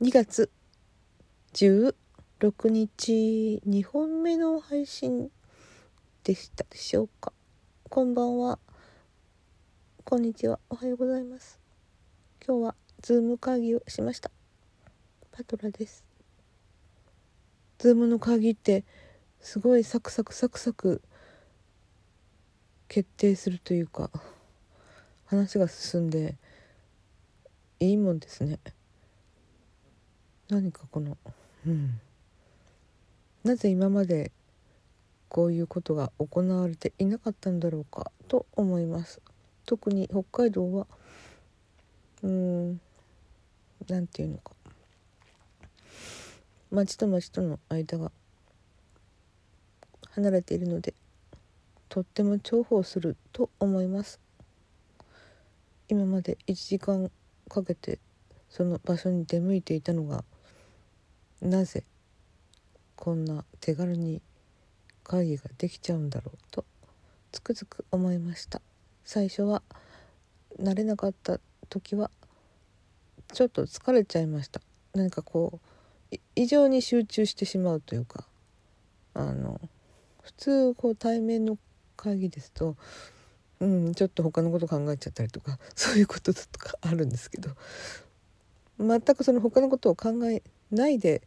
2月16日2本目の配信でしたでしょうか？こんばんは。こんにちは。おはようございます。今日はズーム会議をしました。パトラです。ズームの会議ってすごいサクサクサクサク決定するというか話が進んでいいもんですね。何かこのうん。なぜ今までこういうことが行われていなかったんだろうかと思います。特に北海道はうんなんていうのか。町と町との間が離れているのでとっても重宝すると思います。今まで1時間かけてその場所に出向いていたのがなぜこんな手軽に会議ができちゃうんだろうとつくづく思いました。最初は慣れなかった時はちょっと疲れちゃいました。何かこう異常に集中してしまうというかあの普通こう対面の会議ですとうんちょっと他のこと考えちゃったりとか そういうこととかあるんですけど全くその他のことを考えないで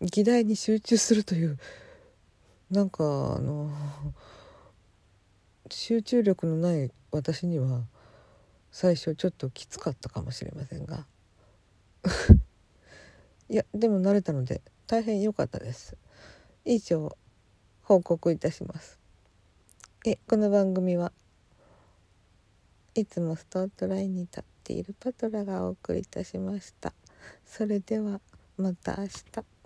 議題に集中するというなんかあの集中力のない私には最初ちょっときつかったかもしれませんが。いやでも慣れたので大変良かったです。以上報告いたします。えこの番組はいつもスタートラインに立っているパトラがお送りいたしました。それではまた明日。